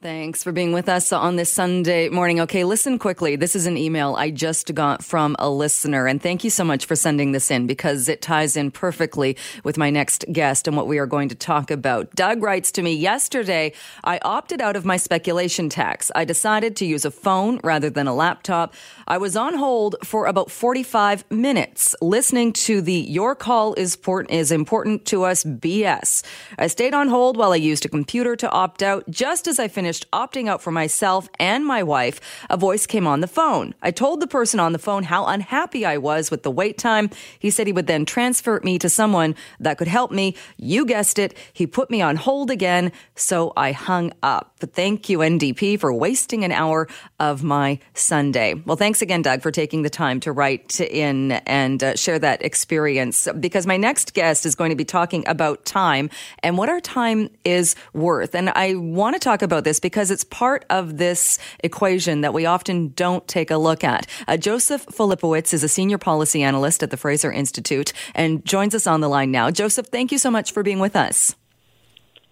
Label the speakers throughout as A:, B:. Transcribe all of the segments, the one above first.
A: Thanks for being with us on this Sunday morning. Okay, listen quickly. This is an email I just got from a listener, and thank you so much for sending this in because it ties in perfectly with my next guest and what we are going to talk about. Doug writes to me yesterday I opted out of my speculation tax. I decided to use a phone rather than a laptop. I was on hold for about 45 minutes listening to the Your Call is, port- is Important to Us BS. I stayed on hold while I used a computer to opt out just as I finished finished opting out for myself and my wife, a voice came on the phone. I told the person on the phone how unhappy I was with the wait time. He said he would then transfer me to someone that could help me. You guessed it. He put me on hold again, so I hung up. But thank you, NDP, for wasting an hour of my Sunday. Well, thanks again, Doug, for taking the time to write in and uh, share that experience because my next guest is going to be talking about time and what our time is worth. And I want to talk about this this because it's part of this equation that we often don't take a look at. Uh, Josef Filipowicz is a senior policy analyst at the Fraser Institute and joins us on the line now. Josef, thank you so much for being with us.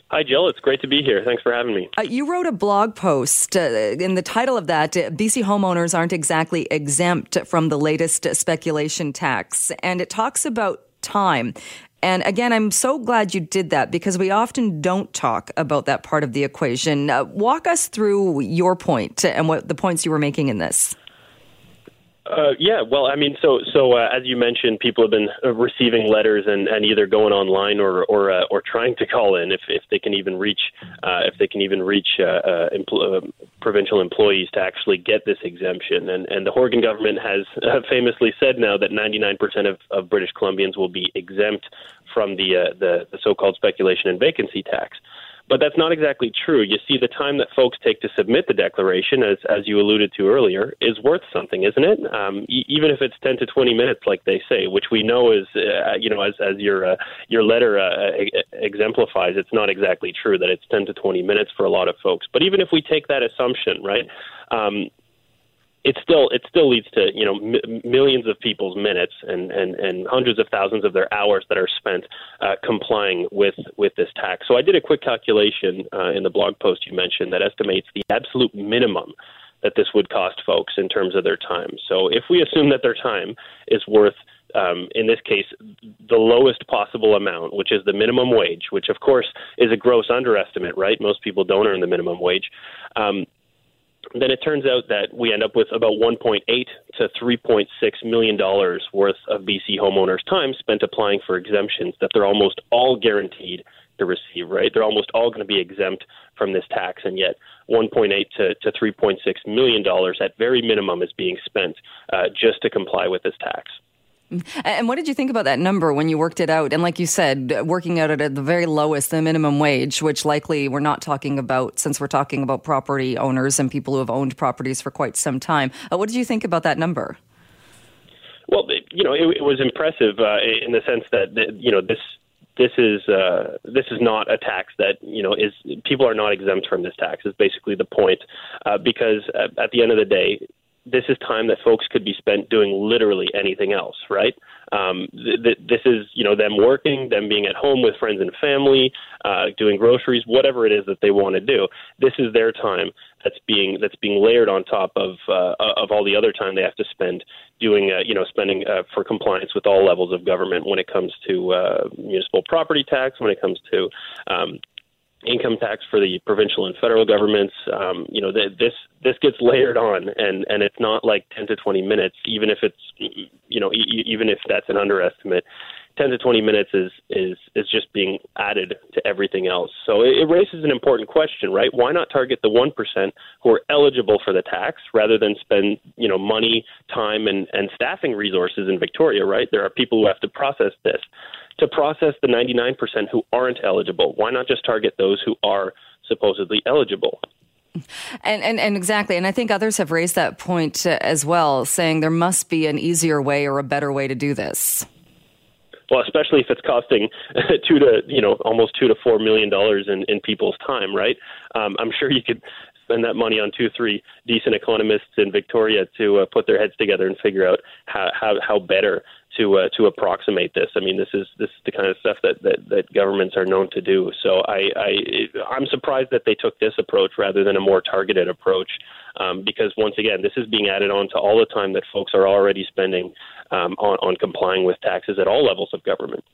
B: Hi, Jill. It's great to be here. Thanks for having me.
A: Uh, you wrote a blog post. Uh, in the title of that, uh, BC homeowners aren't exactly exempt from the latest speculation tax. And it talks about time. And again, I'm so glad you did that because we often don't talk about that part of the equation. Uh, walk us through your point and what the points you were making in this.
B: Uh, yeah, well, I mean, so so uh, as you mentioned, people have been uh, receiving letters and, and either going online or or uh, or trying to call in if, if they can even reach uh, if they can even reach uh, empl- provincial employees to actually get this exemption. And and the Horgan government has famously said now that 99% of, of British Columbians will be exempt from the the, the so-called speculation and vacancy tax. But that's not exactly true. You see, the time that folks take to submit the declaration, as as you alluded to earlier, is worth something, isn't it? Um, e- even if it's ten to twenty minutes, like they say, which we know is, uh, you know, as as your uh, your letter uh, exemplifies, it's not exactly true that it's ten to twenty minutes for a lot of folks. But even if we take that assumption, right? Um, it still it still leads to you know m- millions of people's minutes and, and, and hundreds of thousands of their hours that are spent uh, complying with with this tax. So I did a quick calculation uh, in the blog post you mentioned that estimates the absolute minimum that this would cost folks in terms of their time. So if we assume that their time is worth um, in this case, the lowest possible amount, which is the minimum wage, which of course is a gross underestimate, right? Most people don't earn the minimum wage. Um, then it turns out that we end up with about 1.8 to 3.6 million dollars worth of BC homeowners' time spent applying for exemptions that they're almost all guaranteed to receive. Right, they're almost all going to be exempt from this tax, and yet 1.8 to, to 3.6 million dollars at very minimum is being spent uh, just to comply with this tax.
A: And what did you think about that number when you worked it out? And like you said, working out at the very lowest, the minimum wage, which likely we're not talking about since we're talking about property owners and people who have owned properties for quite some time. Uh, what did you think about that number?
B: Well, you know, it, it was impressive uh, in the sense that, you know, this this is uh, this is not a tax that you know is people are not exempt from this tax. Is basically the point, uh, because uh, at the end of the day, this is time that folks could be spent doing literally anything else, right? Um, th- th- this is, you know, them working, them being at home with friends and family, uh, doing groceries, whatever it is that they want to do. This is their time that's being that's being layered on top of uh, of all the other time they have to spend doing, uh, you know, spending uh, for compliance with all levels of government when it comes to uh, municipal property tax, when it comes to um, income tax for the provincial and federal governments. Um, you know, the, this this gets layered on, and and it's not like 10 to 20 minutes, even if it's you know e- even if that's an underestimate. 10 to 20 minutes is is is just being added to everything else. So it, it raises an important question, right? Why not target the 1% who are eligible for the tax rather than spend, you know, money, time and and staffing resources in Victoria, right? There are people who have to process this to process the 99% who aren't eligible. Why not just target those who are supposedly eligible?
A: And, and, and exactly, and I think others have raised that point uh, as well, saying there must be an easier way or a better way to do this.
B: Well, especially if it's costing two to you know almost two to four million dollars in in people's time, right? Um, I'm sure you could spend that money on two, three decent economists in Victoria to uh, put their heads together and figure out how how, how better to uh, to approximate this. I mean, this is this is the kind of stuff that, that, that governments are known to do. So I, I I'm surprised that they took this approach rather than a more targeted approach, um, because once again, this is being added on to all the time that folks are already spending um, on, on complying with taxes at all levels of government.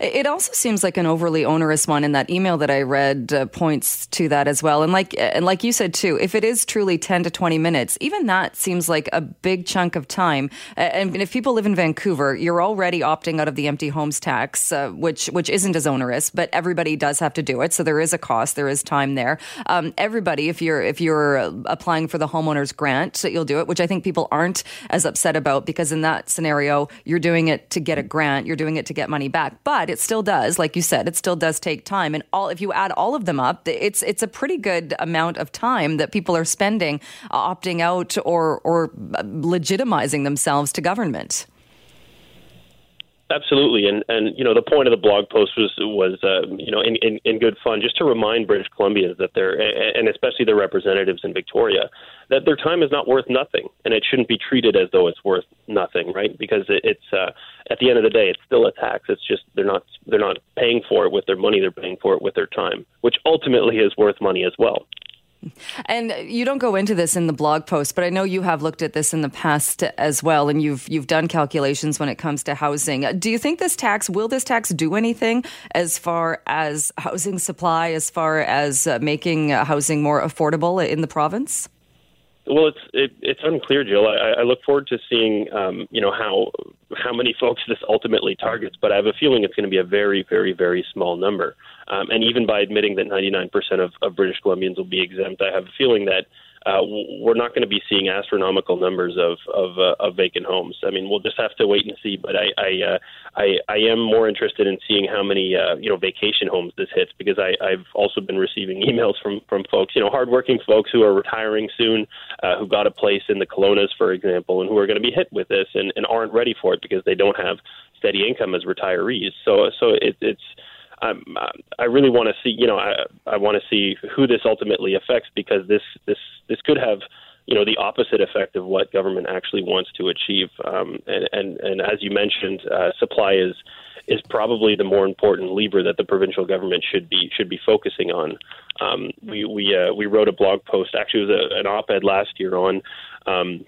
A: It also seems like an overly onerous one, and that email that I read uh, points to that as well. And like and like you said too, if it is truly ten to twenty minutes, even that seems like a big chunk of time. And if people live in Vancouver, you're already opting out of the empty homes tax, uh, which which isn't as onerous, but everybody does have to do it. So there is a cost, there is time there. Um, everybody, if you're if you're applying for the homeowners grant, that you'll do it, which I think people aren't as upset about because in that scenario, you're doing it to get a grant, you're doing it to get money back but it still does, like you said, it still does take time. And all if you add all of them up, it's it's a pretty good amount of time that people are spending uh, opting out or or uh, legitimizing themselves to government.
B: Absolutely, and and you know the point of the blog post was was uh, you know in, in, in good fun just to remind British Columbians that they're and especially their representatives in Victoria that their time is not worth nothing, and it shouldn't be treated as though it's worth nothing, right? Because it, it's uh, at the end of the day, it's still a tax. It's just they're not they're not paying for it with their money; they're paying for it with their time, which ultimately is worth money as well.
A: And you don't go into this in the blog post, but I know you have looked at this in the past as well, and you've you've done calculations when it comes to housing. Do you think this tax will this tax do anything as far as housing supply, as far as uh, making housing more affordable in the province?
B: Well, it's it, it's unclear, Jill. I, I look forward to seeing, um, you know, how how many folks this ultimately targets, but I have a feeling it's going to be a very, very, very small number. Um, and even by admitting that 99% of, of British Columbians will be exempt, I have a feeling that uh, we're not going to be seeing astronomical numbers of of, uh, of vacant homes. I mean, we'll just have to wait and see. But I I uh, I, I am more interested in seeing how many uh, you know vacation homes this hits because I, I've also been receiving emails from from folks, you know, hardworking folks who are retiring soon, uh, who got a place in the Kelownas, for example, and who are going to be hit with this and, and aren't ready for it because they don't have steady income as retirees. So so it, it's I'm, I really want to see, you know, I, I want to see who this ultimately affects because this this this could have, you know, the opposite effect of what government actually wants to achieve. Um, and, and and as you mentioned, uh, supply is is probably the more important lever that the provincial government should be should be focusing on. Um, we we uh, we wrote a blog post, actually, it was a, an op-ed last year on. Um,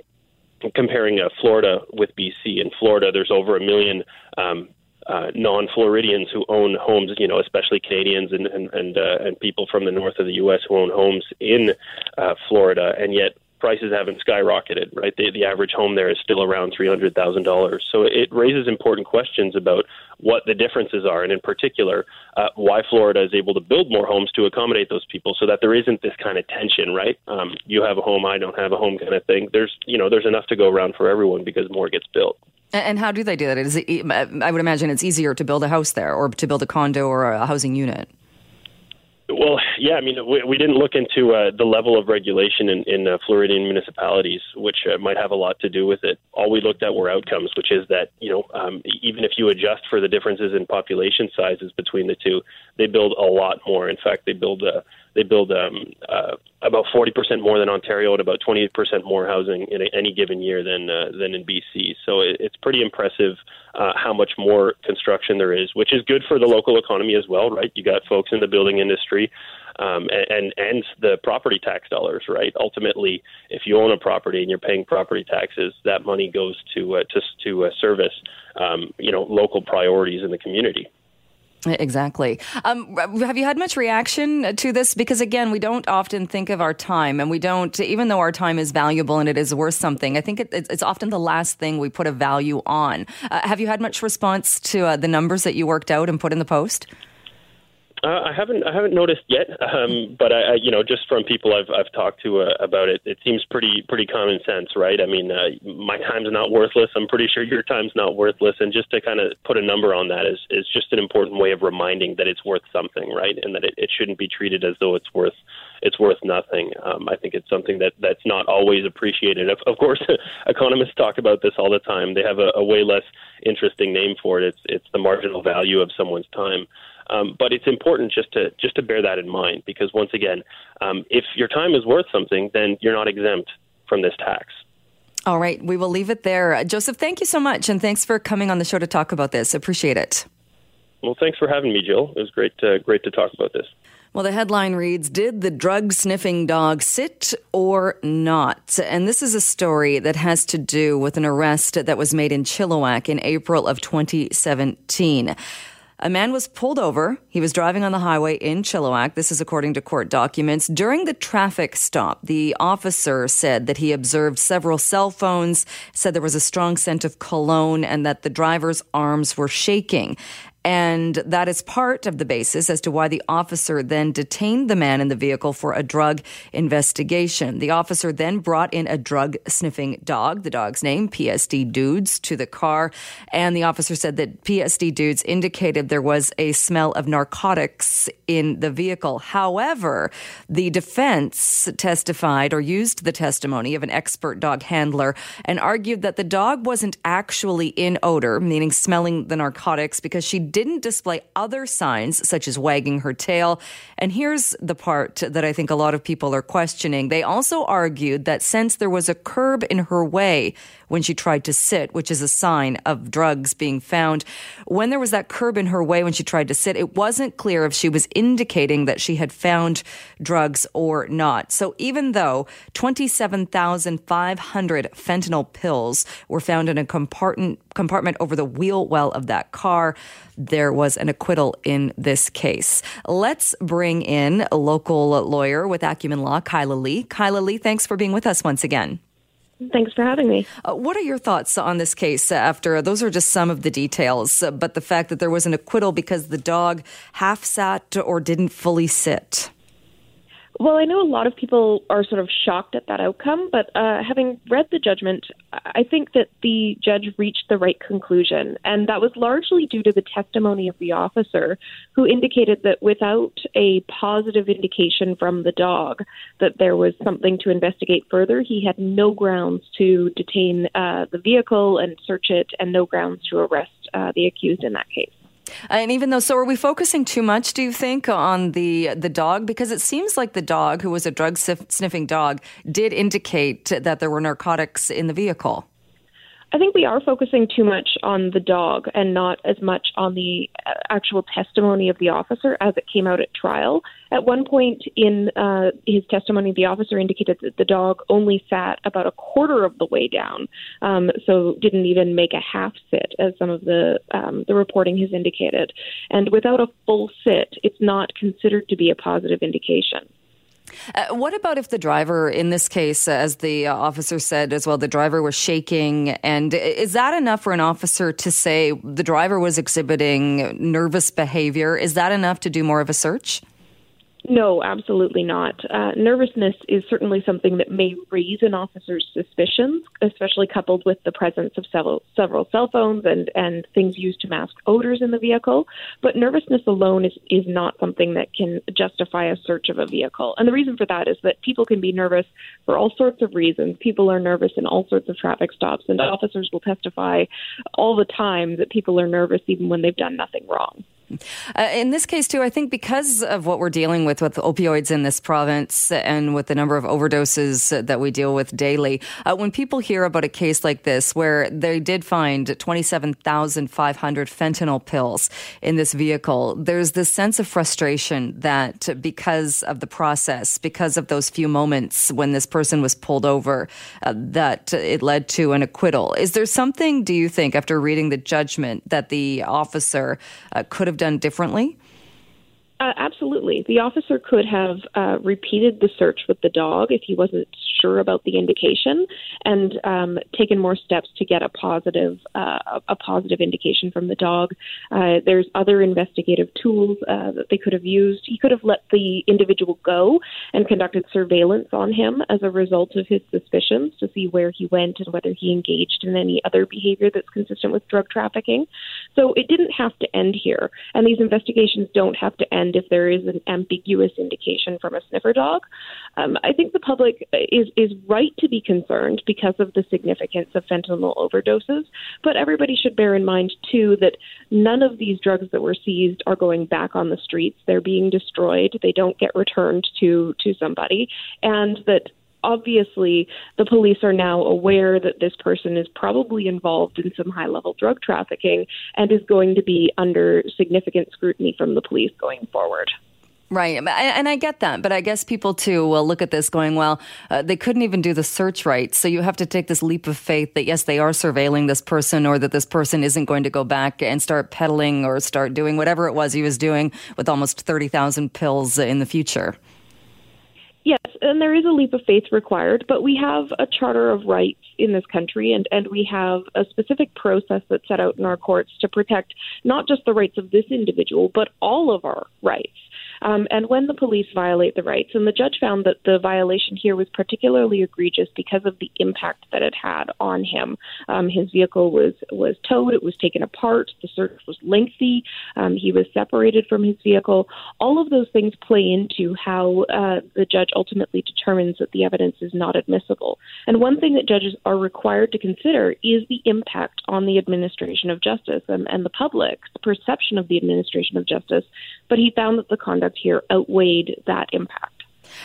B: comparing uh, Florida with BC. In Florida, there's over a million um, uh, non-Floridians who own homes, you know, especially Canadians and and and, uh, and people from the north of the U.S. who own homes in uh, Florida, and yet prices haven't skyrocketed. Right, the the average home there is still around three hundred thousand dollars. So it raises important questions about what the differences are, and in particular, uh, why Florida is able to build more homes to accommodate those people, so that there isn't this kind of tension. Right, um, you have a home, I don't have a home, kind of thing. There's you know there's enough to go around for everyone because more gets built.
A: And how do they do that? Is it, I would imagine it's easier to build a house there or to build a condo or a housing unit.
B: Well, yeah, I mean, we, we didn't look into uh, the level of regulation in, in uh, Floridian municipalities, which uh, might have a lot to do with it. All we looked at were outcomes, which is that, you know, um, even if you adjust for the differences in population sizes between the two, they build a lot more. In fact, they build uh, they build um, uh, about 40% more than Ontario and about 28% more housing in any given year than uh, than in BC. So it, it's pretty impressive uh, how much more construction there is, which is good for the local economy as well, right? You got folks in the building industry. Um, and and the property tax dollars, right? Ultimately, if you own a property and you're paying property taxes, that money goes to uh, to to uh, service, um, you know, local priorities in the community.
A: Exactly. Um, have you had much reaction to this? Because again, we don't often think of our time, and we don't, even though our time is valuable and it is worth something. I think it, it's often the last thing we put a value on. Uh, have you had much response to uh, the numbers that you worked out and put in the post?
B: Uh, I haven't I haven't noticed yet, um, but I, I, you know just from people I've I've talked to uh, about it, it seems pretty pretty common sense, right? I mean, uh, my time's not worthless. I'm pretty sure your time's not worthless, and just to kind of put a number on that is is just an important way of reminding that it's worth something, right? And that it, it shouldn't be treated as though it's worth it's worth nothing. Um, I think it's something that that's not always appreciated. Of, of course, economists talk about this all the time. They have a, a way less interesting name for it. It's it's the marginal value of someone's time. Um, but it's important just to just to bear that in mind because once again, um, if your time is worth something, then you're not exempt from this tax.
A: All right, we will leave it there. Josef, thank you so much, and thanks for coming on the show to talk about this. Appreciate it.
B: Well, thanks for having me, Jill. It was great, uh, great to talk about this.
A: Well, the headline reads Did the drug sniffing dog sit or not? And this is a story that has to do with an arrest that was made in Chilliwack in April of 2017. A man was pulled over. He was driving on the highway in Chilliwack. This is according to court documents. During the traffic stop, the officer said that he observed several cell phones, said there was a strong scent of cologne, and that the driver's arms were shaking. And that is part of the basis as to why the officer then detained the man in the vehicle for a drug investigation. The officer then brought in a drug sniffing dog, the dog's name, PSD Dudes, to the car. And the officer said that PSD Dudes indicated there was a smell of narcotics in the vehicle. However, the defense testified or used the testimony of an expert dog handler and argued that the dog wasn't actually in odor, meaning smelling the narcotics, because she didn't display other signs such as wagging her tail. And here's the part that I think a lot of people are questioning. They also argued that since there was a curb in her way when she tried to sit, which is a sign of drugs being found, when there was that curb in her way when she tried to sit, it wasn't clear if she was indicating that she had found drugs or not. So even though 27,500 fentanyl pills were found in a compartment, compartment over the wheel well of that car, there was an acquittal in this case. Let's bring in a local lawyer with Acumen Law, Kyla Lee. Kyla Lee, thanks for being with us once again.
C: Thanks for having me.
A: Uh, what are your thoughts on this case after those are just some of the details, uh, but the fact that there was an acquittal because the dog half sat or didn't fully sit?
C: Well, I know a lot of people are sort of shocked at that outcome, but uh, having read the judgment, I think that the judge reached the right conclusion. And that was largely due to the testimony of the officer, who indicated that without a positive indication from the dog that there was something to investigate further, he had no grounds to detain uh, the vehicle and search it, and no grounds to arrest uh, the accused in that case.
A: And even though, so are we focusing too much? Do you think on the the dog? Because it seems like the dog, who was a drug sniffing dog, did indicate that there were narcotics in the vehicle.
C: I think we are focusing too much on the dog and not as much on the uh, actual testimony of the officer as it came out at trial. At one point in uh, his testimony, the officer indicated that the dog only sat about a quarter of the way down, um, so didn't even make a half sit, as some of the um, the reporting has indicated. And without a full sit, it's not considered to be a positive indication.
A: Uh, what about if the driver, in this case, as the uh, officer said as well, the driver was shaking? And is that enough for an officer to say the driver was exhibiting nervous behavior? Is that enough to do more of a search?
C: No, absolutely not. Uh, nervousness is certainly something that may raise an officer's suspicions, especially coupled with the presence of several several cell phones and, and things used to mask odors in the vehicle. But nervousness alone is, is not something that can justify a search of a vehicle. And the reason for that is that people can be nervous for all sorts of reasons. People are nervous in all sorts of traffic stops, and officers will testify all the time that people are nervous even when they've done nothing wrong.
A: Uh, in this case, too, I think because of what we're dealing with with opioids in this province and with the number of overdoses that we deal with daily, uh, when people hear about a case like this where they did find 27,500 fentanyl pills in this vehicle, there's this sense of frustration that because of the process, because of those few moments when this person was pulled over, uh, that it led to an acquittal. Is there something, do you think, after reading the judgment, that the officer uh, could have done? done differently?
C: Uh, absolutely. The officer could have uh, repeated the search with the dog if he wasn't sure about the indication, and um, taken more steps to get a positive uh, a positive indication from the dog. Uh, there's other investigative tools uh, that they could have used. He could have let the individual go and conducted surveillance on him as a result of his suspicions to see where he went and whether he engaged in any other behavior that's consistent with drug trafficking. So it didn't have to end here, and these investigations don't have to end if there is an ambiguous indication from a sniffer dog. Um, I think the public is is right to be concerned because of the significance of fentanyl overdoses, but everybody should bear in mind too that none of these drugs that were seized are going back on the streets. They're being destroyed. They don't get returned to to somebody, and that obviously, the police are now aware that this person is probably involved in some high level drug trafficking and is going to be under significant scrutiny from the police going forward.
A: Right. And I get that. But I guess people too will look at this going, well, uh, they couldn't even do the search right. So you have to take this leap of faith that, yes, they are surveilling this person or that this person isn't going to go back and start peddling or start doing whatever it was he was doing with almost 30,000 pills in the future.
C: Yes, and there is a leap of faith required, but we have a charter of rights in this country, and, and we have a specific process that's set out in our courts to protect not just the rights of this individual, but all of our rights. Um, and when the police violate the rights, and the judge found that the violation here was particularly egregious because of the impact that it had on him. Um, his vehicle was was towed, it was taken apart, the search was lengthy, um, he was separated from his vehicle. All of those things play into how uh, the judge ultimately determines that the evidence is not admissible. And one thing that judges are required to consider is the impact on the administration of justice and, and the public's perception of the administration of justice. But he found that the conduct here outweighed that impact.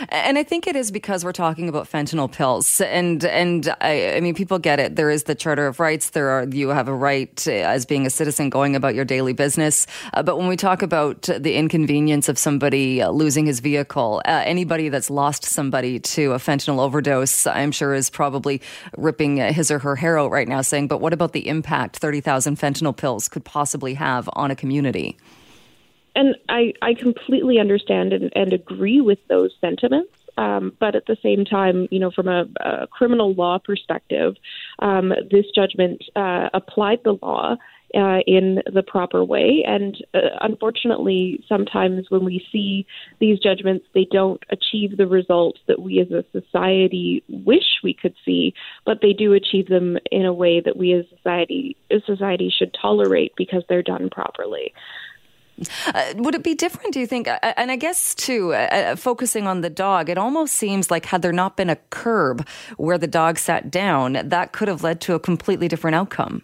A: And I think it is because we're talking about fentanyl pills, and and I, I, mean people get it. There is the Charter of Rights. There are you have a right as being a citizen going about your daily business. Uh, but when we talk about the inconvenience of somebody uh, losing his vehicle, uh, anybody that's lost somebody to a fentanyl overdose, I'm sure is probably ripping his or her hair out right now, saying, "But what about the impact thirty thousand fentanyl pills could possibly have on a community?"
C: And I, I completely understand and, and agree with those sentiments. Um, but at the same time, you know, from a, a criminal law perspective, um, this judgment uh, applied the law uh, in the proper way. And uh, unfortunately, sometimes when we see these judgments, they don't achieve the results that we as a society wish we could see, but they do achieve them in a way that we as society as society should tolerate because they're done properly.
A: Uh, would it be different, do you think? Uh, and I guess, too, uh, uh, focusing on the dog, it almost seems like had there not been a curb where the dog sat down, that could have led to a completely different outcome.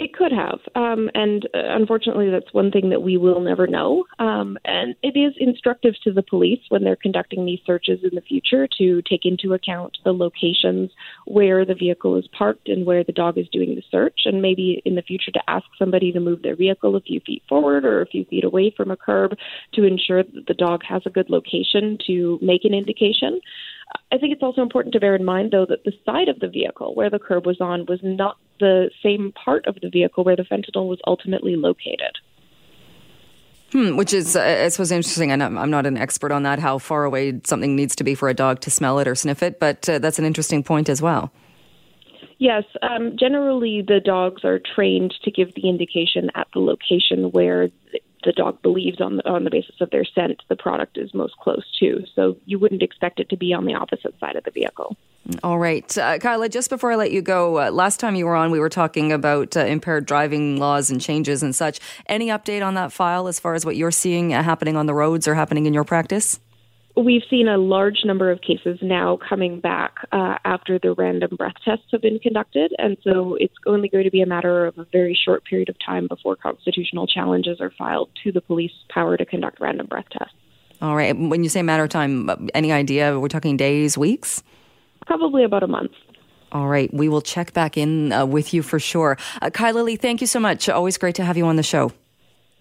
C: It could have. Um, and uh, unfortunately, that's one thing that we will never know. Um, and it is instructive to the police when they're conducting these searches in the future to take into account the locations where the vehicle is parked and where the dog is doing the search. And maybe in the future to ask somebody to move their vehicle a few feet forward or a few feet away from a curb to ensure that the dog has a good location to make an indication. I think it's also important to bear in mind, though, that the side of the vehicle where the curb was on was not the same part of the vehicle where the fentanyl was ultimately located.
A: Hmm, which is, uh, I suppose, interesting. And I'm, I'm, not an expert on that, how far away something needs to be for a dog to smell it or sniff it, but uh, that's an interesting point as well.
C: Yes, um, generally the dogs are trained to give the indication at the location where the dog believes on the on the basis of their scent the product is most close to. So you wouldn't expect it to be on the opposite side of the vehicle.
A: All right, uh, Kyla. Just before I let you go, uh, last time you were on, we were talking about uh, impaired driving laws and changes and such. Any update on that file as far as what you're seeing uh, happening on the roads or happening in your practice?
C: We've seen a large number of cases now coming back uh, after the random breath tests have been conducted. And so it's only going to be a matter of a very short period of time before constitutional challenges are filed to the police power to conduct random breath tests.
A: All right. When you say matter of time, any idea? We're talking days, weeks?
C: Probably about a month.
A: All right. We will check back in uh, with you for sure. Uh, Kyla Lee, thank you so much. Always great to have you on the show.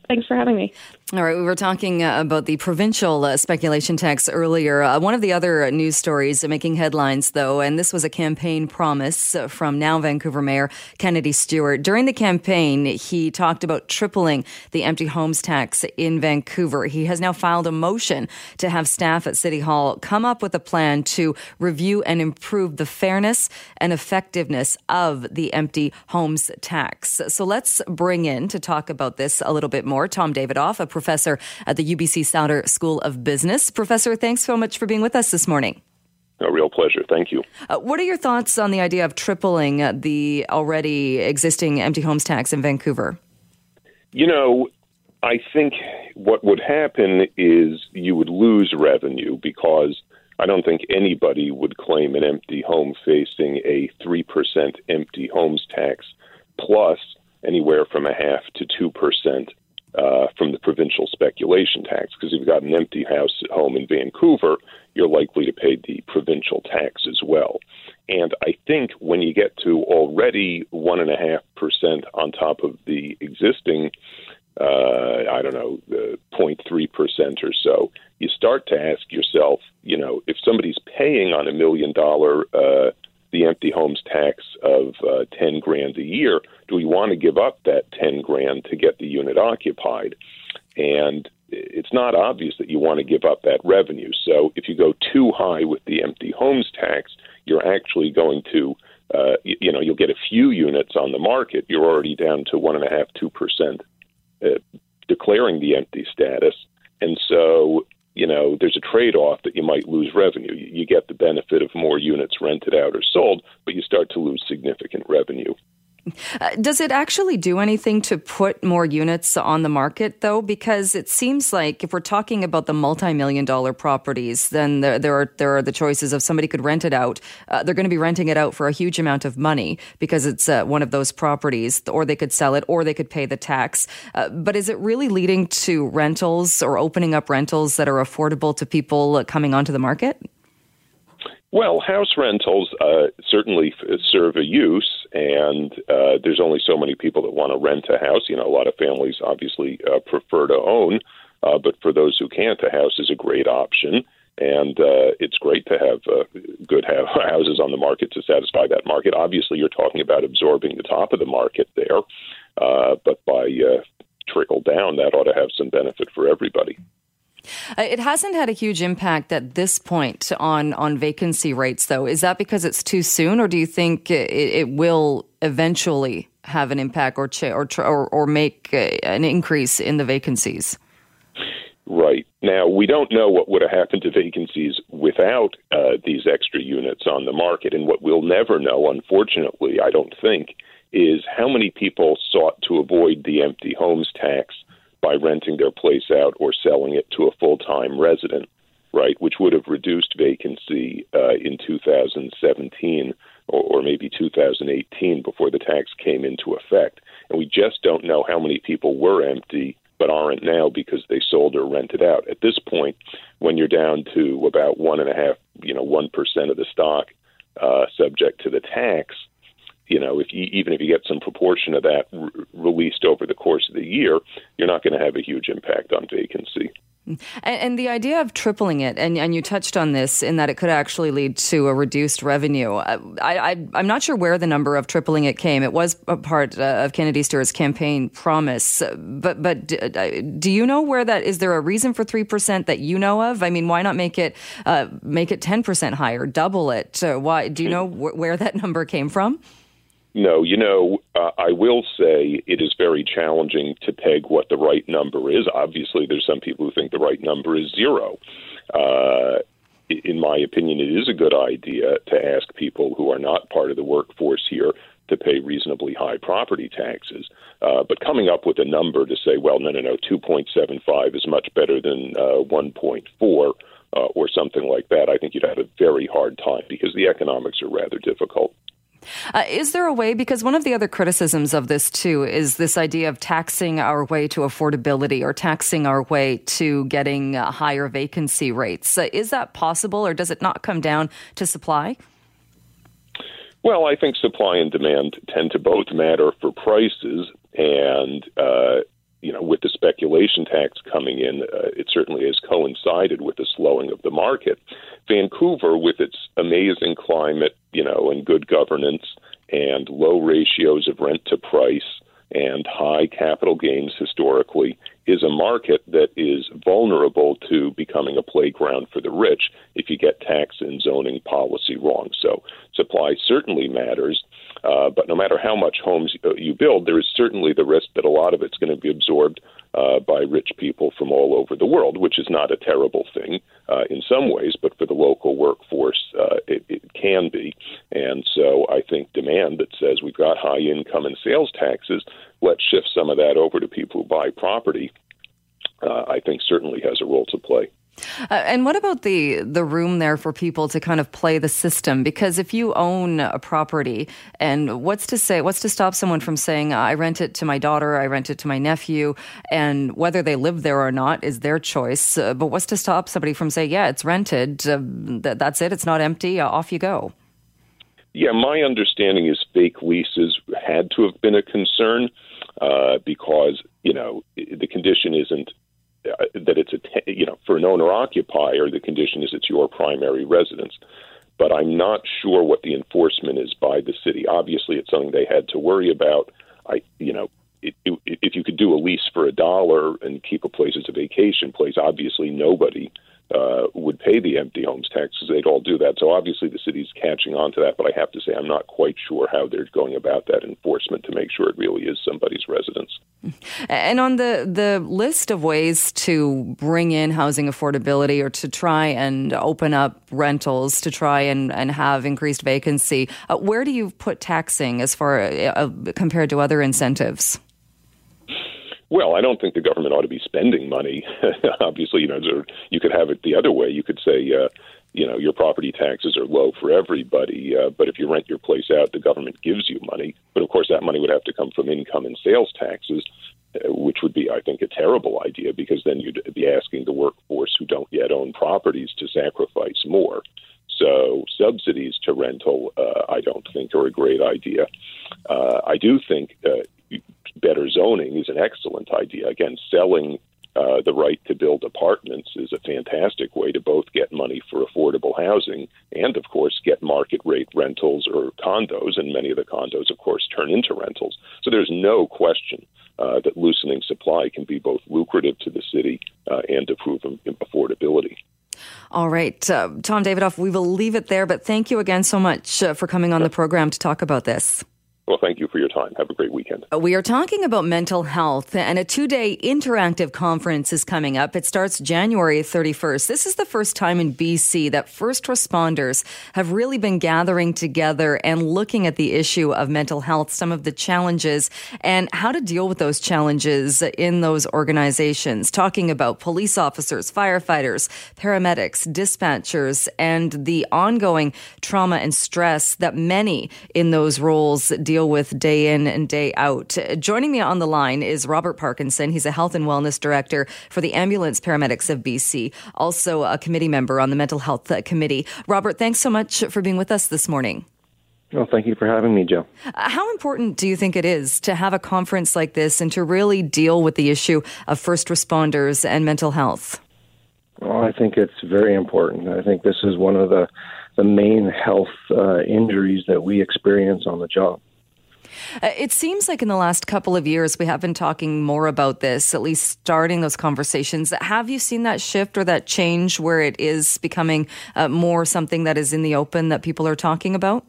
C: Thanks for having me.
A: All right, we were talking uh, about the provincial uh, speculation tax earlier. Uh, one of the other news stories making headlines, though, and this was a campaign promise uh, from now Vancouver Mayor Kennedy Stewart. During the campaign, he talked about tripling the empty homes tax in Vancouver. He has now filed a motion to have staff at City Hall come up with a plan to review and improve the fairness and effectiveness of the empty homes tax. So let's bring in to talk about this a little bit more Tom Davidoff, a professor at the UBC Sauder School of Business. Professor, thanks so much for being with us this morning.
D: A real pleasure. Thank you.
A: Uh, what are your thoughts on the idea of tripling uh, the already existing empty homes tax in Vancouver?
D: You know, I think what would happen is you would lose revenue because I don't think anybody would claim an empty home facing a 3% empty homes tax plus anywhere from a half to 2% uh, from the provincial speculation tax. Because if you've got an empty house at home in Vancouver, you're likely to pay the provincial tax as well. And I think when you get to already one and a half percent on top of the existing, uh, I don't know, the 0.3 percent or so, you start to ask yourself, you know, if somebody's paying on a million dollar uh, the empty homes tax of uh, 10 grand a year, do we want to give up that 10 grand to get the unit occupied? And it's not obvious that you want to give up that revenue. So if you go too high with the empty homes tax, you're actually going to, uh, you, you know, you'll get a few units on the market. You're already down to one and a half, two percent uh, declaring the empty status, and so you know, there's a trade off that you might lose revenue. You, you get the benefit of more units rented out or sold, but you start to lose significant revenue.
A: Uh, does it actually do anything to put more units on the market, though? Because it seems like if we're talking about the multi-million dollar properties, then there, there are there are the choices of somebody could rent it out. Uh, they're going to be renting it out for a huge amount of money because it's uh, one of those properties, or they could sell it, or they could pay the tax. Uh, but is it really leading to rentals or opening up rentals that are affordable to people coming onto the market?
D: Well, house rentals uh, certainly serve a use, and uh, there's only so many people that want to rent a house. You know, a lot of families obviously uh, prefer to own, uh, but for those who can't, a house is a great option, and uh, it's great to have uh, good houses on the market to satisfy that market. Obviously, you're talking about absorbing the top of the market there, uh, but by uh, trickle down, that ought to have some benefit for everybody.
A: Uh, it hasn't had a huge impact at this point on on vacancy rates, though. Is that because it's too soon, or do you think it, it will eventually have an impact or or, or, or make uh, an increase in the vacancies?
D: Right. Now, we don't know what would have happened to vacancies without uh, these extra units on the market. And what we'll never know, unfortunately, I don't think, is how many people sought to avoid the empty homes tax by renting their place out or selling it to a time resident, right, which would have reduced vacancy uh, in 2017 or, or maybe 2018 before the tax came into effect. And we just don't know how many people were empty but aren't now because they sold or rented out. At this point, when you're down to about one and a half, you know, one percent of the stock uh, subject to the tax, you know, if you, even if you get some proportion of that re- released over the course of the year, you're not going to have a huge impact on vacancy.
A: And, and, the idea of tripling it, and, and you touched on this in that it could actually lead to a reduced revenue. Uh, I, am not sure where the number of tripling it came. It was a part uh, of Kennedy Stewart's campaign promise, but but uh, do you know where that is? There a reason for three percent that you know of? I mean, why not make it uh, make it ten percent higher, double it? Uh, why do you know wh- where that number came from?
D: No, you know, uh, I will say it is very challenging to peg what the right number is. Obviously, there's some people who think the right number is zero. Uh, in my opinion, it is a good idea to ask people who are not part of the workforce here to pay reasonably high property taxes. Uh, but coming up with a number to say, well, no, no, no, 2.75 is much better than uh, 1.4 uh, or something like that, I think you'd have a very hard time because the economics are rather difficult.
A: Uh, is there a way, because one of the other criticisms of this too is this idea of taxing our way to affordability or taxing our way to getting uh, higher vacancy rates. Uh, is that possible or does it not come down to supply?
D: Well, I think supply and demand tend to both matter for prices, and uh, you know, with the speculation tax coming in, uh, it certainly has coincided with the slowing of the market. Vancouver, with its amazing climate, you know, and good governance and low ratios of rent to price and high capital gains historically, is a market that is vulnerable to becoming a playground for the rich if you get tax and zoning policy wrong. So supply certainly matters. Uh, but no matter how much homes uh, you build, there is certainly the risk that a lot of it's going to be absorbed uh, by rich people from all over the world, which is not a terrible thing uh, in some ways, but for the local workforce, uh, it, it can be. And so I think demand that says we've got high income and sales taxes, let's shift some of that over to people who buy property, uh, I think certainly has a role to play.
A: Uh, and what about the the room there for people to kind of play the system? Because if you own a property, and what's to say, what's to stop someone from saying, "I rent it to my daughter, I rent it to my nephew," and whether they live there or not is their choice. Uh, but what's to stop somebody from saying, "Yeah, it's rented. Uh, th- that's it. It's not empty. Uh, off you go."
D: Yeah, my understanding is fake leases had to have been a concern uh, because you know the condition isn't uh, that it's a you know for an owner occupier the condition is it's your primary residence but i'm not sure what the enforcement is by the city obviously it's something they had to worry about i you know it, it, if you could do a lease for a dollar and keep a place as a vacation place obviously nobody uh, would pay the empty homes taxes. They'd all do that. So obviously the city's catching on to that, but I have to say I'm not quite sure how they're going about that enforcement to make sure it really is somebody's residence.
A: And on the, the list of ways to bring in housing affordability or to try and open up rentals to try and, and have increased vacancy, uh, where do you put taxing as far uh, compared to other incentives?
D: Well, I don't think the government ought to be spending money. Obviously, you know, you could have it the other way. You could say, uh, you know, your property taxes are low for everybody, uh, but if you rent your place out, the government gives you money. But of course, that money would have to come from income and sales taxes, uh, which would be, I think, a terrible idea because then you'd be asking the workforce who don't yet own properties to sacrifice more. So subsidies to rental, uh, I don't think are a great idea. Uh, I do think uh, better zoning is an excellent idea. Again, selling uh, the right to build apartments is a fantastic way to both get money for affordable housing and, of course, get market rate rentals or condos. And many of the condos, of course, turn into rentals. So there's no question uh, that loosening supply can be both lucrative to the city uh, and improve affordability.
A: All right. Uh, Tom Davidoff, we will leave it there, but thank you again so much uh, for coming on the program to talk about this.
D: Well, thank you for your time. Have a great weekend.
A: Uh, we are talking about mental health, and a two day interactive conference is coming up. It starts January 31st. This is the first time in BC that first responders have really been gathering together and looking at the issue of mental health, some of the challenges, and how to deal with those challenges in those organizations. Talking about police officers, firefighters, paramedics, dispatchers, and the ongoing trauma and stress that many in those roles deal deal with day in and day out. Joining me on the line is Robert Parkinson. He's a health and wellness director for the Ambulance Paramedics of BC, also a committee member on the Mental Health Committee. Robert, thanks so much for being with us this morning.
E: Well, thank you for having me, Joe.
A: Uh, how important do you think it is to have a conference like this and to really deal with the issue of first responders and mental health?
E: Well, I think it's very important. I think this is one of the the main health uh, injuries that we experience on the job.
A: Uh, it seems like in the last couple of years, we have been talking more about this, at least starting those conversations. Have you seen that shift or that change where it is becoming uh, more something that is in the open that people are talking about?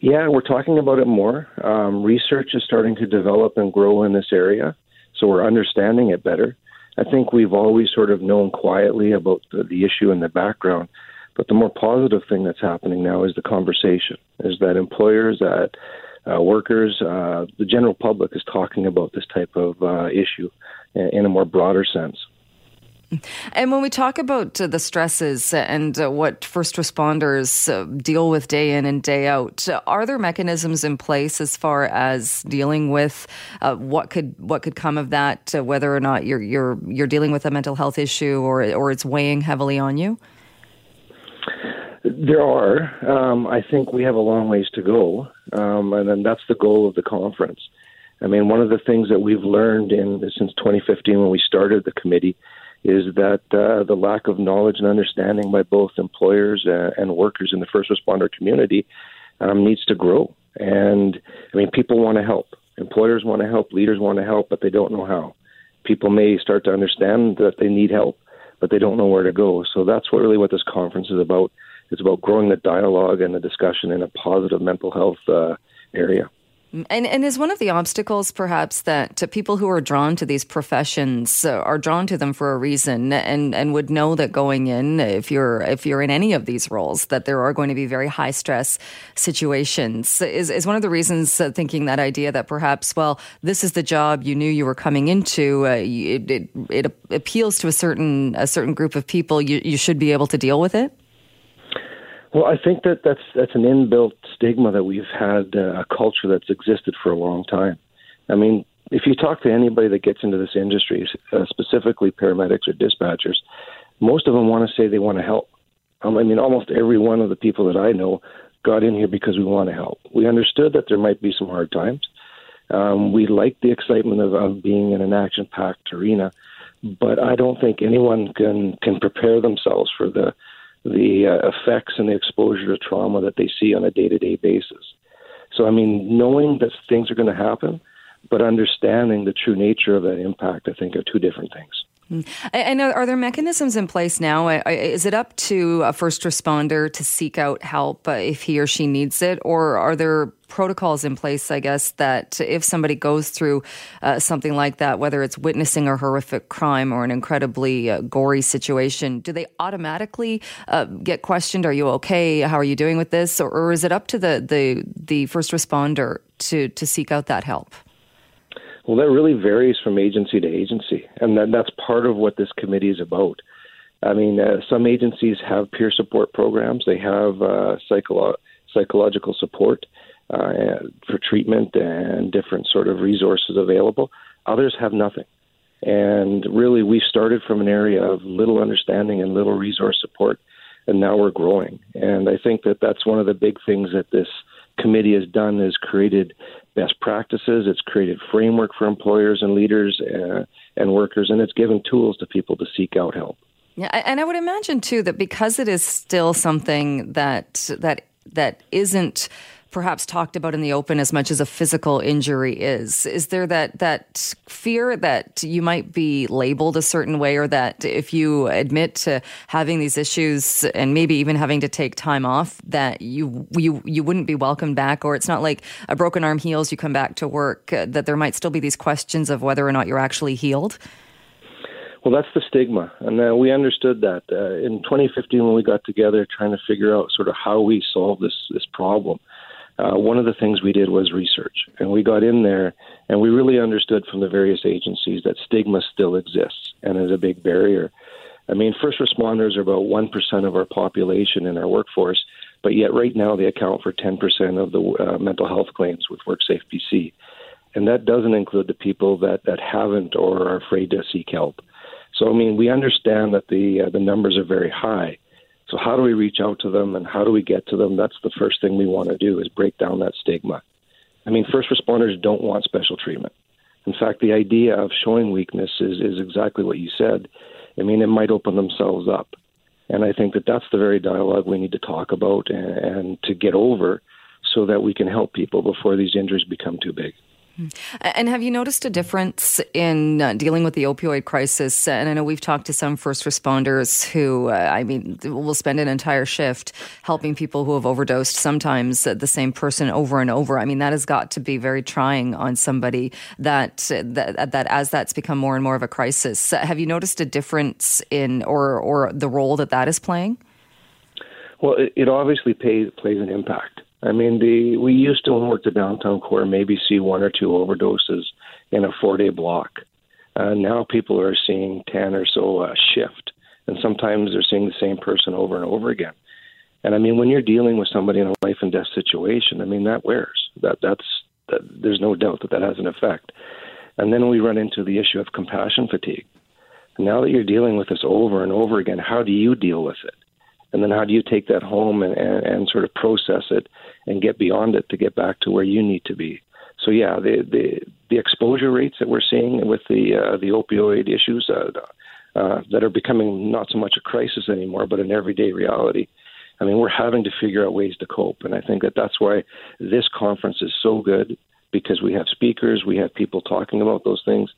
E: Yeah, we're talking about it more. Um, research is starting to develop and grow in this area, so we're understanding it better. I think we've always sort of known quietly about the, the issue in the background, but the more positive thing that's happening now is the conversation. Is that employers, that uh, workers, uh, the general public is talking about this type of uh, issue in a more broader sense.
A: And when we talk about uh, the stresses and uh, what first responders uh, deal with day in and day out, are there mechanisms in place as far as dealing with what could what could come of that, whether or not you're you're you're dealing with a mental health issue or or it's weighing heavily on you?
E: There are. Um, I think we have a long ways to go, um, and then that's the goal of the conference. I mean, one of the things that we've learned in since 2015 when we started the committee is that uh, the lack of knowledge and understanding by both employers and workers in the first responder community um, needs to grow. And I mean, people want to help. Employers want to help. Leaders want to help, but they don't know how. People may start to understand that they need help, but they don't know where to go. So that's what really what this conference is about it's about growing the dialogue and the discussion in a positive mental health uh, area.
A: And, and is one of the obstacles perhaps that people who are drawn to these professions uh, are drawn to them for a reason and, and would know that going in, if you're, if you're in any of these roles, that there are going to be very high stress situations? Is, is one of the reasons uh, thinking that idea that perhaps, well, this is the job you knew you were coming into, uh, it, it, it appeals to a certain, a certain group of people, you, you should be able to deal with it?
E: Well, I think that that's that's an inbuilt stigma that we've had uh, a culture that's existed for a long time. I mean, if you talk to anybody that gets into this industry, uh, specifically paramedics or dispatchers, most of them want to say they want to help. Um, I mean, almost every one of the people that I know got in here because we want to help. We understood that there might be some hard times. Um, we like the excitement of, of being in an action-packed arena, but I don't think anyone can can prepare themselves for the the uh, effects and the exposure to trauma that they see on a day to day basis. So, I mean, knowing that things are going to happen, but understanding the true nature of that impact, I think, are two different things.
A: And are there mechanisms in place now? Is it up to a first responder to seek out help uh, if he or she needs it? Or are there protocols in place, I guess, that if somebody goes through uh, something like that, whether it's witnessing a horrific crime or an incredibly uh, gory situation, do they automatically uh, get questioned? Are you okay? How are you doing with this? Or, or is it up to the, the, the first responder to, to seek out that help?
E: Well, that really varies from agency to agency, and that, that's part of what this committee is about. I mean, uh, some agencies have peer support programs. They have uh, psycholo- psychological support uh, for treatment and different sort of resources available. Others have nothing. And really, we started from an area of little understanding and little resource support, and now we're growing. And I think that that's one of the big things that this committee has done is created best practices. It's created framework for employers and leaders uh, and workers, and it's given tools to people to seek out help.
A: Yeah, and I would imagine too that because it is still something that that that isn't perhaps talked about in the open as much as a physical injury is. Is there that that fear that you might be labeled a certain way, or that if you admit to having these issues and maybe even having to take time off, that you you you wouldn't be welcomed back, or it's not like a broken arm heals, you come back to work. Uh, that there might still be these questions of whether or not you're actually healed.
E: Well, that's the stigma, and uh, we understood that uh, in 2015 when we got together, trying to figure out sort of how we solve this this problem uh, one of the things we did was research. And we got in there and we really understood from the various agencies that stigma still exists and is a big barrier. I mean, first responders are about 1% of our population in our workforce, but yet right now they account for 10% of the uh, mental health claims with WorkSafe BC. And that doesn't include the people that, that haven't or are afraid to seek help. So, I mean, we understand that the, uh, the numbers are very high. So how do we reach out to them and how do we get to them? That's the first thing we want to do is break down that stigma. I mean, first responders don't want special treatment. In fact, the idea of showing weakness is, is exactly what you said. I mean, it might open themselves up. And I think that that's the very dialogue we need to talk about and, and to get over so that we can help people before these injuries become too big. Mm-hmm.
A: And have you noticed a difference in uh, dealing with the opioid crisis? And I know we've talked to some first responders who, uh, I mean, will spend an entire shift helping people who have overdosed, sometimes uh, the same person over and over. I mean, that has got to be very trying on somebody that, uh, that, uh, that as that's become more and more of a crisis. Have you noticed a difference in, or, or the role that that is playing?
E: Well, it, it obviously plays an impact. I mean, the we used to when we worked downtown core maybe see one or two overdoses in a four day block. Uh, now people are seeing ten or so uh, shift, and sometimes they're seeing the same person over and over again. And I mean, when you're dealing with somebody in a life and death situation, I mean that wears. That that's that, there's no doubt that that has an effect. And then we run into the issue of compassion fatigue. Now that you're dealing with this over and over again, how do you deal with it? and then how do you take that home and, and, and sort of process it and get beyond it to get back to where you need to be. So yeah, the the, the exposure rates that we're seeing with the uh, the opioid issues uh, uh, that are becoming not so much a crisis anymore, but an everyday reality. I mean, we're having to figure out ways to cope, and I think that that's why this conference is so good because we have speakers, we have people talking about those things,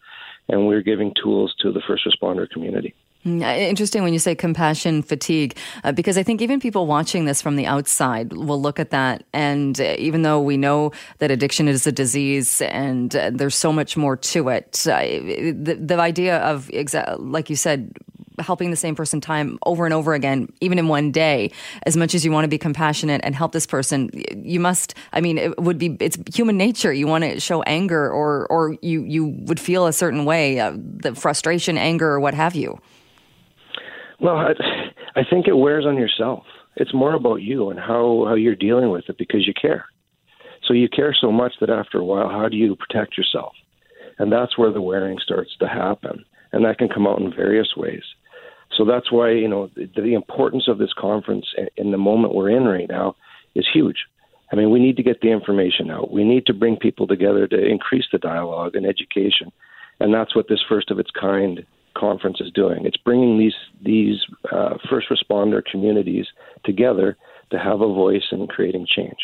E: and we're giving tools to the first responder community.
A: Mm, interesting when you say compassion fatigue, uh, because I think even people watching this from the outside will look at that. And uh, even though we know that addiction is a disease and uh, there's so much more to it, uh, the, the idea of, exa- like you said, helping the same person time over and over again, even in one day, as much as you want to be compassionate and help this person, you must, I mean, it would be, it's human nature. You want to show anger or, or you, you would feel a certain way, uh, the frustration, anger, or what have you.
E: Well, I, I think it wears on yourself. It's more about you and how, how you're dealing with it because you care. So you care so much that after a while, how do you protect yourself? And that's where the wearing starts to happen. And that can come out in various ways. So that's why, you know, the, the importance of this conference in the moment we're in right now is huge. I mean, we need to get the information out. We need to bring people together to increase the dialogue and education. And that's what this first of its kind conference is doing. It's bringing these these uh, first responder communities together to have a voice in creating change.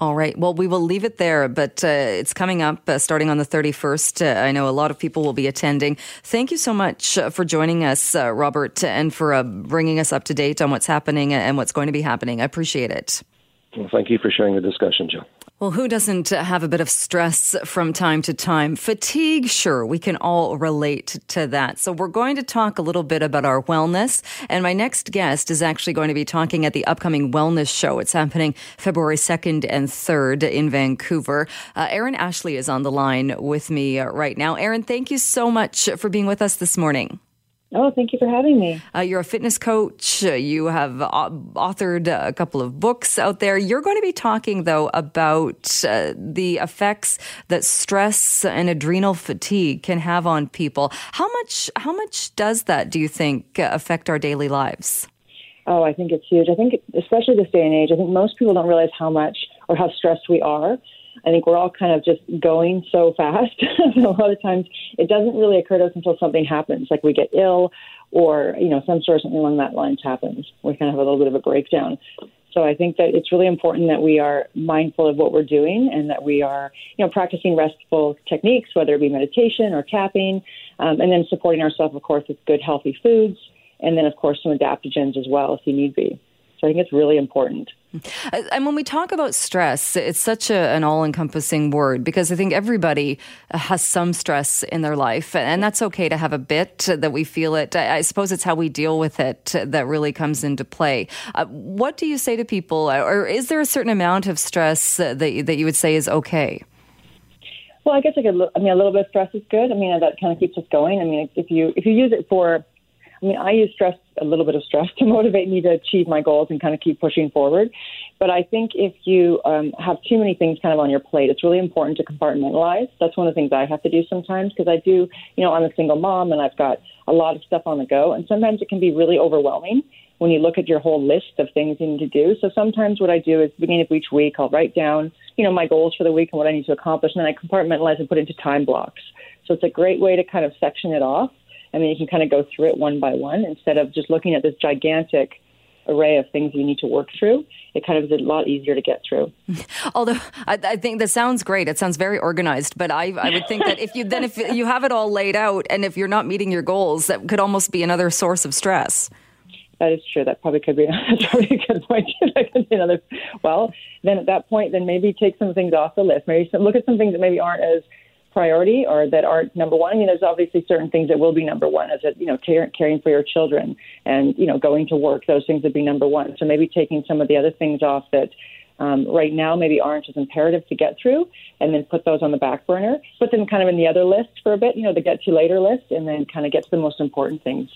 A: All right. Well, we will leave it there, but uh, it's coming up uh, starting on the 31st. Uh, I know a lot of people will be attending. Thank you so much uh, for joining us, uh, Robert, and for uh, bringing us up to date on what's happening and what's going to be happening. I appreciate it.
E: Well, thank you for sharing the discussion, Jill.
A: Well, who doesn't have a bit of stress from time to time? Fatigue, sure, we can all relate to that. So we're going to talk a little bit about our wellness. And my next guest is actually going to be talking at the upcoming wellness show. It's happening February 2nd and 3rd in Vancouver. Uh, Ashlie is on the line with me right now. Aeryon, thank you so much for being with us this morning.
F: Oh, thank you for having me.
A: Uh, you're a fitness coach. Uh, you have uh, authored a couple of books out there. You're going to be talking, though, about uh, the effects that stress and adrenal fatigue can have on people. How much? How much does that? Do you think uh, affect our daily lives?
F: Oh, I think it's huge. I think, especially this day and age, I think most people don't realize how much or how stressed we are. I think we're all kind of just going so fast. a lot of times it doesn't really occur to us until something happens, like we get ill or, you know, some sort of something along that lines happens. We kind of have a little bit of a breakdown. So I think that it's really important that we are mindful of what we're doing and that we are, you know, practicing restful techniques, whether it be meditation or tapping, um, and then supporting ourselves, of course, with good, healthy foods, and then, of course, some adaptogens as well if you need be. So I think it's really important.
A: Uh, and when we talk about stress, it's such a, an all encompassing word because I think everybody has some stress in their life, and that's okay to have a bit that we feel it. I suppose it's how we deal with it that really comes into play. Uh, what do you say to people, or is there a certain amount of stress that, that you would say is okay?
F: Well, I guess I could. I mean, a little bit of stress is good. I mean, that kind of keeps us going. I mean, if you if you use it for I mean, I use stress, a little bit of stress to motivate me to achieve my goals and kind of keep pushing forward. But I think if you um, have too many things kind of on your plate, it's really important to compartmentalize. That's one of the things I have to do sometimes because I do, you know, I'm a single mom and I've got a lot of stuff on the go. And sometimes it can be really overwhelming when you look at your whole list of things you need to do. So sometimes what I do is beginning of each week, I'll write down, you know, my goals for the week and what I need to accomplish, and then I compartmentalize and put into time blocks. So it's a great way to kind of section it off and then you can kind of go through it one by one instead of just looking at this gigantic array of things you need to work through. It kind of is a lot easier to get through.
A: Although I, I, think that sounds great, it sounds very organized. But I, I would think that if you then if you have it all laid out, and if you're not meeting your goals, that could almost be another source of stress.
F: That is true. That probably could be that's probably a good point. that could be another. Well, then at that point, then maybe take some things off the list. Maybe some, look at some things that maybe aren't as priority or that aren't number one. I mean, there's obviously certain things that will be number one, as it, you know, tar- caring for your children and you know going to work. Those things would be number one. So maybe taking some of the other things off that um, right now maybe aren't as imperative to get through, and then put those on the back burner. Put them kind of in the other list for a bit, you know, the get to later list, and then kind of get to the most important things.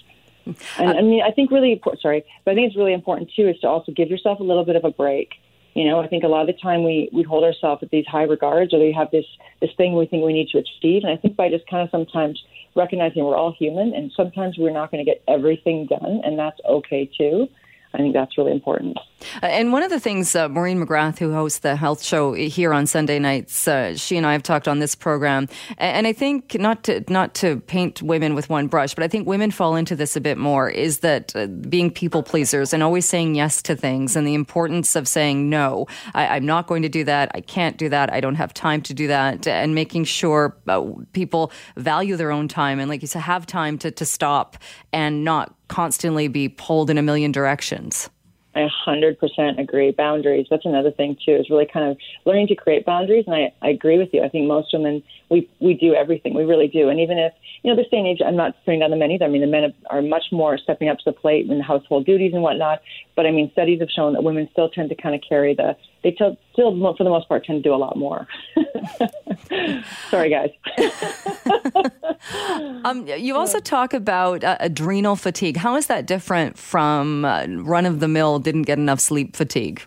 F: And I mean, I think really important. Sorry, but I think it's really important too is to also give yourself a little bit of a break you know, I think a lot of the time we, we hold ourselves at these high regards or we have this, this thing we think we need to achieve. And I think by just kind of sometimes recognizing we're all human and sometimes we're not going to get everything done and that's okay too. I think that's really important.
A: Uh, and one of the things, uh, Maureen McGrath, who hosts the health show here on Sunday nights, uh, she and I have talked on this program, and I think not to not to paint women with one brush, but I think women fall into this a bit more. Is that uh, being people pleasers and always saying yes to things, and the importance of saying no. I, am not going to do that. I can't do that. I don't have time to do that, and making sure uh, people value their own time and, like you said, have time to to stop and not constantly be pulled in a million directions.
F: I 100% agree. Boundaries, that's another thing too, is really kind of learning to create boundaries. And I, I agree with you. I think most women, we, we do everything. We really do. And even if, you know, this day and age, I'm not putting down the men either. I mean, the men are much more stepping up to the plate in household duties and whatnot. But I mean, studies have shown that women still tend to kind of carry the, they still, for the most part, tend to do a lot more. Sorry, guys.
A: um, you also talk about uh, adrenal fatigue. How is that different from uh, run of the mill, didn't get enough sleep fatigue?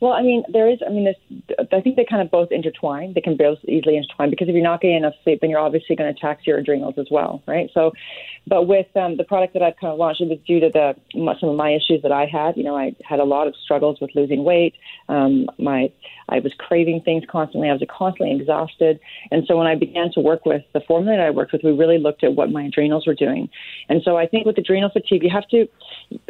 F: Well, I mean, there is. I mean, this, I think they kind of both intertwine. They can both easily intertwine because if you're not getting enough sleep, then you're obviously going to tax your adrenals as well, right? So, but with um, the product that I've kind of launched, it was due to the some of my issues that I had. You know, I had a lot of struggles with losing weight. Um, my I was craving things constantly. I was constantly exhausted. And so when I began to work with the formula that I worked with, we really looked at what my adrenals were doing. And so I think with adrenal fatigue, you have to,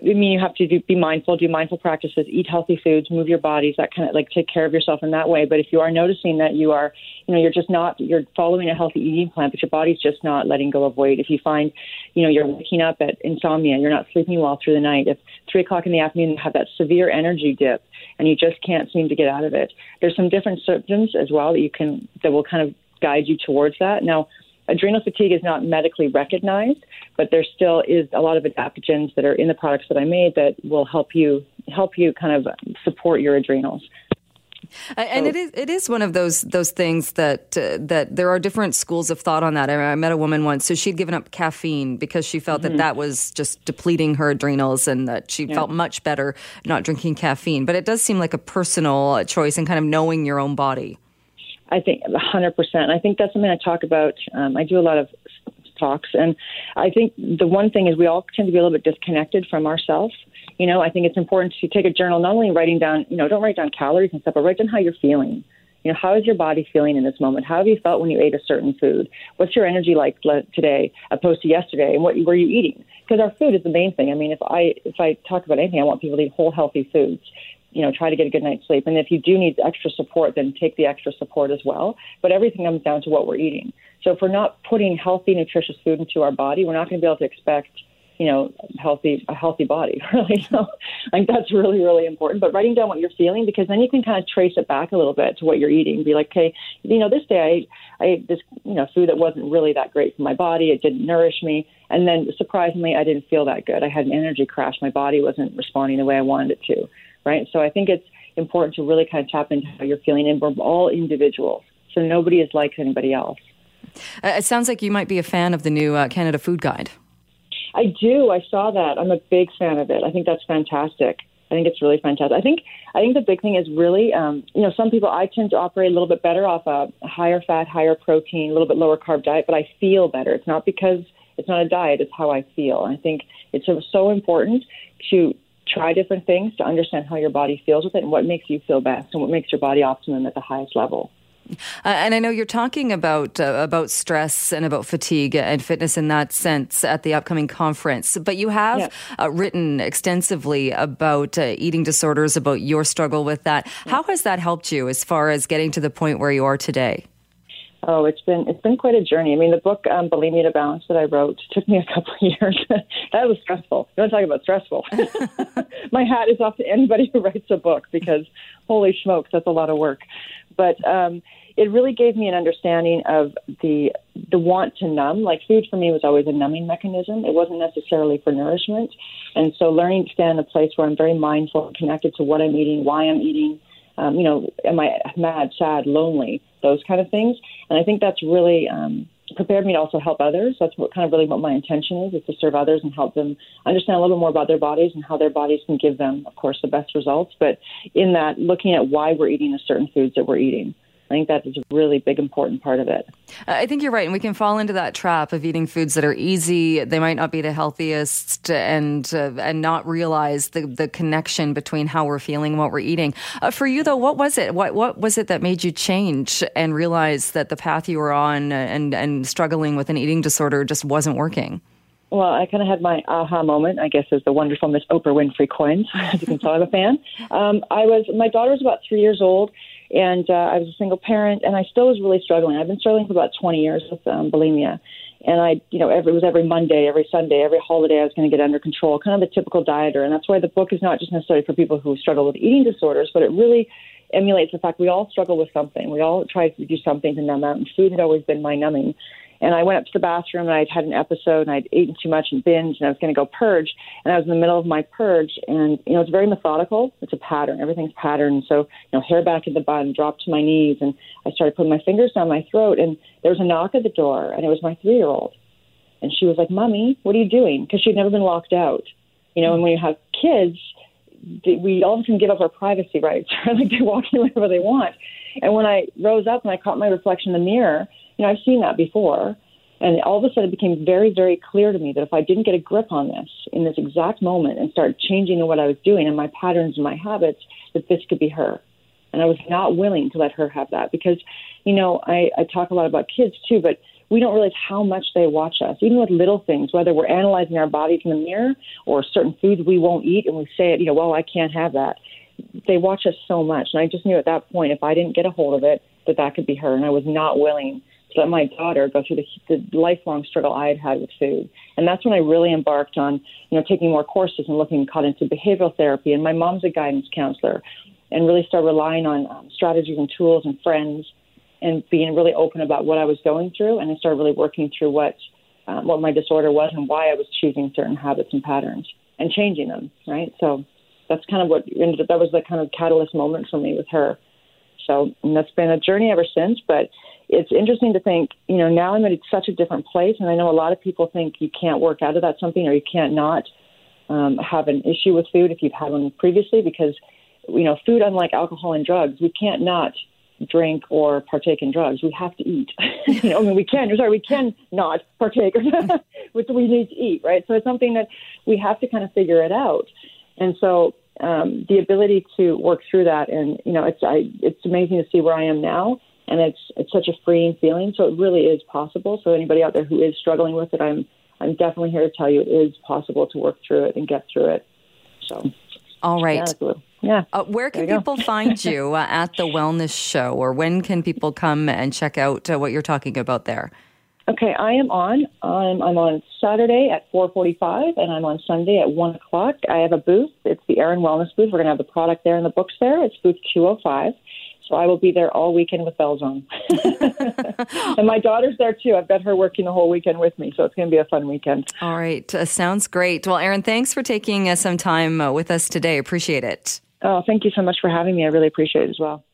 F: I mean, you have to do, be mindful, do mindful practices, eat healthy foods, move your bodies, that kind of like take care of yourself in that way. But if you are noticing that you are, you know, you're just not, you're following a healthy eating plan, but your body's just not letting go of weight. If you find, you know, you're waking up at insomnia, you're not sleeping well through the night. If three o'clock in the afternoon you have that severe energy dip and you just can't seem to get out of it, there's some different symptoms as well that you can that will kind of guide you towards that. Now, adrenal fatigue is not medically recognized, but there still is a lot of adaptogens that are in the products that I made that will help you help you kind of support your adrenals.
A: And it is it is one of those those things that uh, that there are different schools of thought on that. I, I, met a woman once, so she'd given up caffeine because she felt mm-hmm. that that was just depleting her adrenals, and that she yeah. felt much better not drinking caffeine. But it does seem like a personal choice and kind of knowing your own body.
F: I think 100%. I think that's something I talk about. Um, I do a lot of talks, and I think the one thing is we all tend to be a little bit disconnected from ourselves you know, I think it's important to take a journal, not only writing down, you know, don't write down calories and stuff, but write down how you're feeling. You know, how is your body feeling in this moment? How have you felt when you ate a certain food? What's your energy like today opposed to yesterday? And what were you eating? Because our food is the main thing. I mean, if I if I talk about anything, I want people to eat whole, healthy foods. You know, try to get a good night's sleep. And if you do need extra support, then take the extra support as well. But everything comes down to what we're eating. So if we're not putting healthy, nutritious food into our body, we're not going to be able to expect you know, healthy a healthy body, really. So I think that's really, really important. But writing down what you're feeling because then you can kind of trace it back a little bit to what you're eating. Be like, okay, you know, this day I, I ate this, you know, food that wasn't really that great for my body. It didn't nourish me. And then surprisingly I didn't feel that good. I had an energy crash. My body wasn't responding the way I wanted it to. Right. So I think it's important to really kind of tap into how you're feeling and we're all individuals. So nobody is like anybody else.
A: Uh, it sounds like you might be a fan of the new uh, Canada Food Guide.
F: I do. I saw that. I'm a big fan of it. I think that's fantastic. I think it's really fantastic. I think I think the big thing is really, um, you know, some people I tend to operate a little bit better off a higher fat, higher protein, a little bit lower carb diet, but I feel better. It's not because it's not a diet; it's how I feel. I think it's so important to try different things to understand how your body feels with it and what makes you feel best and what makes your body optimum at the highest level.
A: Uh, and I know you're talking about uh, about stress and about fatigue and fitness in that sense at the upcoming conference. But you have uh, written extensively about uh, eating disorders, about your struggle with that. How has that helped you as far as getting to the point where you are today?
F: Oh, it's been it's been quite a journey. I mean, the book um, "Bulimia to Balance" that I wrote took me a couple of years. that was stressful. You want to talk about stressful? My hat is off to anybody who writes a book because holy smokes, that's a lot of work. But um, it really gave me an understanding of the the want to numb. Like food for me was always a numbing mechanism. It wasn't necessarily for nourishment. And so learning to stand in a place where I'm very mindful and connected to what I'm eating, why I'm eating, um, you know, am I mad, sad, lonely, those kind of things. And I think that's really um, prepared me to also help others. That's what kind of really what my intention is, is to serve others and help them understand a little bit more about their bodies and how their bodies can give them, of course, the best results. But in that, looking at why we're eating the certain foods that we're eating I think that is a really big, important part of it.
A: I think you're right. And we can fall into that trap of eating foods that are easy. They might not be the healthiest and, uh, and not realize the, the connection between how we're feeling and what we're eating. Uh, for you, though, what was it? What, what was it that made you change and realize that the path you were on and, and struggling with an eating disorder just wasn't working?
F: Well, I kind of had my aha moment, I guess, as the wonderful Miss Oprah Winfrey coins. As you can tell, I'm a fan. Um, I was my daughter was about three years old, and uh, I was a single parent, and I still was really struggling. I've been struggling for about 20 years with um, bulimia, and I, you know, every, it was every Monday, every Sunday, every holiday, I was going to get under control, kind of the typical dieter, and that's why the book is not just necessarily for people who struggle with eating disorders, but it really emulates the fact we all struggle with something. We all try to do something to numb out, and food had always been my numbing. And I went up to the bathroom and I'd had an episode and I'd eaten too much and binged and I was going to go purge. And I was in the middle of my purge and, you know, it's very methodical. It's a pattern. Everything's patterned. So, you know, hair back in the bun, dropped to my knees. And I started putting my fingers down my throat and there was a knock at the door and it was my three year old. And she was like, Mommy, what are you doing? Because she'd never been locked out. You know, and when you have kids, we all of a sudden give up our privacy rights. like they walk in wherever they want. And when I rose up and I caught my reflection in the mirror, you know, I've seen that before. And all of a sudden, it became very, very clear to me that if I didn't get a grip on this in this exact moment and start changing what I was doing and my patterns and my habits, that this could be her. And I was not willing to let her have that because, you know, I, I talk a lot about kids too, but we don't realize how much they watch us, even with little things, whether we're analyzing our bodies in the mirror or certain foods we won't eat and we say it, you know, well, I can't have that. They watch us so much. And I just knew at that point, if I didn't get a hold of it, that that could be her. And I was not willing let my daughter go through the, the lifelong struggle I had had with food. And that's when I really embarked on, you know, taking more courses and looking, into behavioral therapy. And my mom's a guidance counselor and really started relying on um, strategies and tools and friends and being really open about what I was going through, and I started really working through what um, what my disorder was and why I was choosing certain habits and patterns and changing them. Right, so that's kind of what ended up. That was the kind of catalyst moment for me with her. So that's been a journey ever since. But it's interesting to think, you know, now I'm in such a different place, and I know a lot of people think you can't work out of that something or you can't not um, have an issue with food if you've had one previously because, you know, food, unlike alcohol and drugs, we can't not drink or partake in drugs. We have to eat. you know, I mean, we can. Sorry, we can not partake, which we need to eat, right? So it's something that we have to kind of figure it out. And so um, the ability to work through that, and you know, it's I, it's amazing to see where I am now, and it's it's such a freeing feeling. So it really is possible. So anybody out there who is struggling with it, I'm I'm definitely here to tell you it is possible to work through it and get through it. So.
A: All right.
F: Yeah, yeah. Uh,
A: where can people find you uh, at the Wellness Show, or when can people come and check out uh, what you're talking about there?
F: Okay, I am on. I'm, I'm on Saturday at 4:45, and I'm on Sunday at one o'clock. I have a booth. It's the Aeryon Wellness booth. We're going to have the product there and the books there. It's booth 205. So I will be there all weekend with bells on. and my daughter's there too. I've got her working the whole weekend with me. So it's going to be a fun weekend.
A: All right. Uh, sounds great. Well, Aeryon, thanks for taking uh, some time uh, with us today. Appreciate it.
F: Oh, thank you so much for having me. I really appreciate it as well.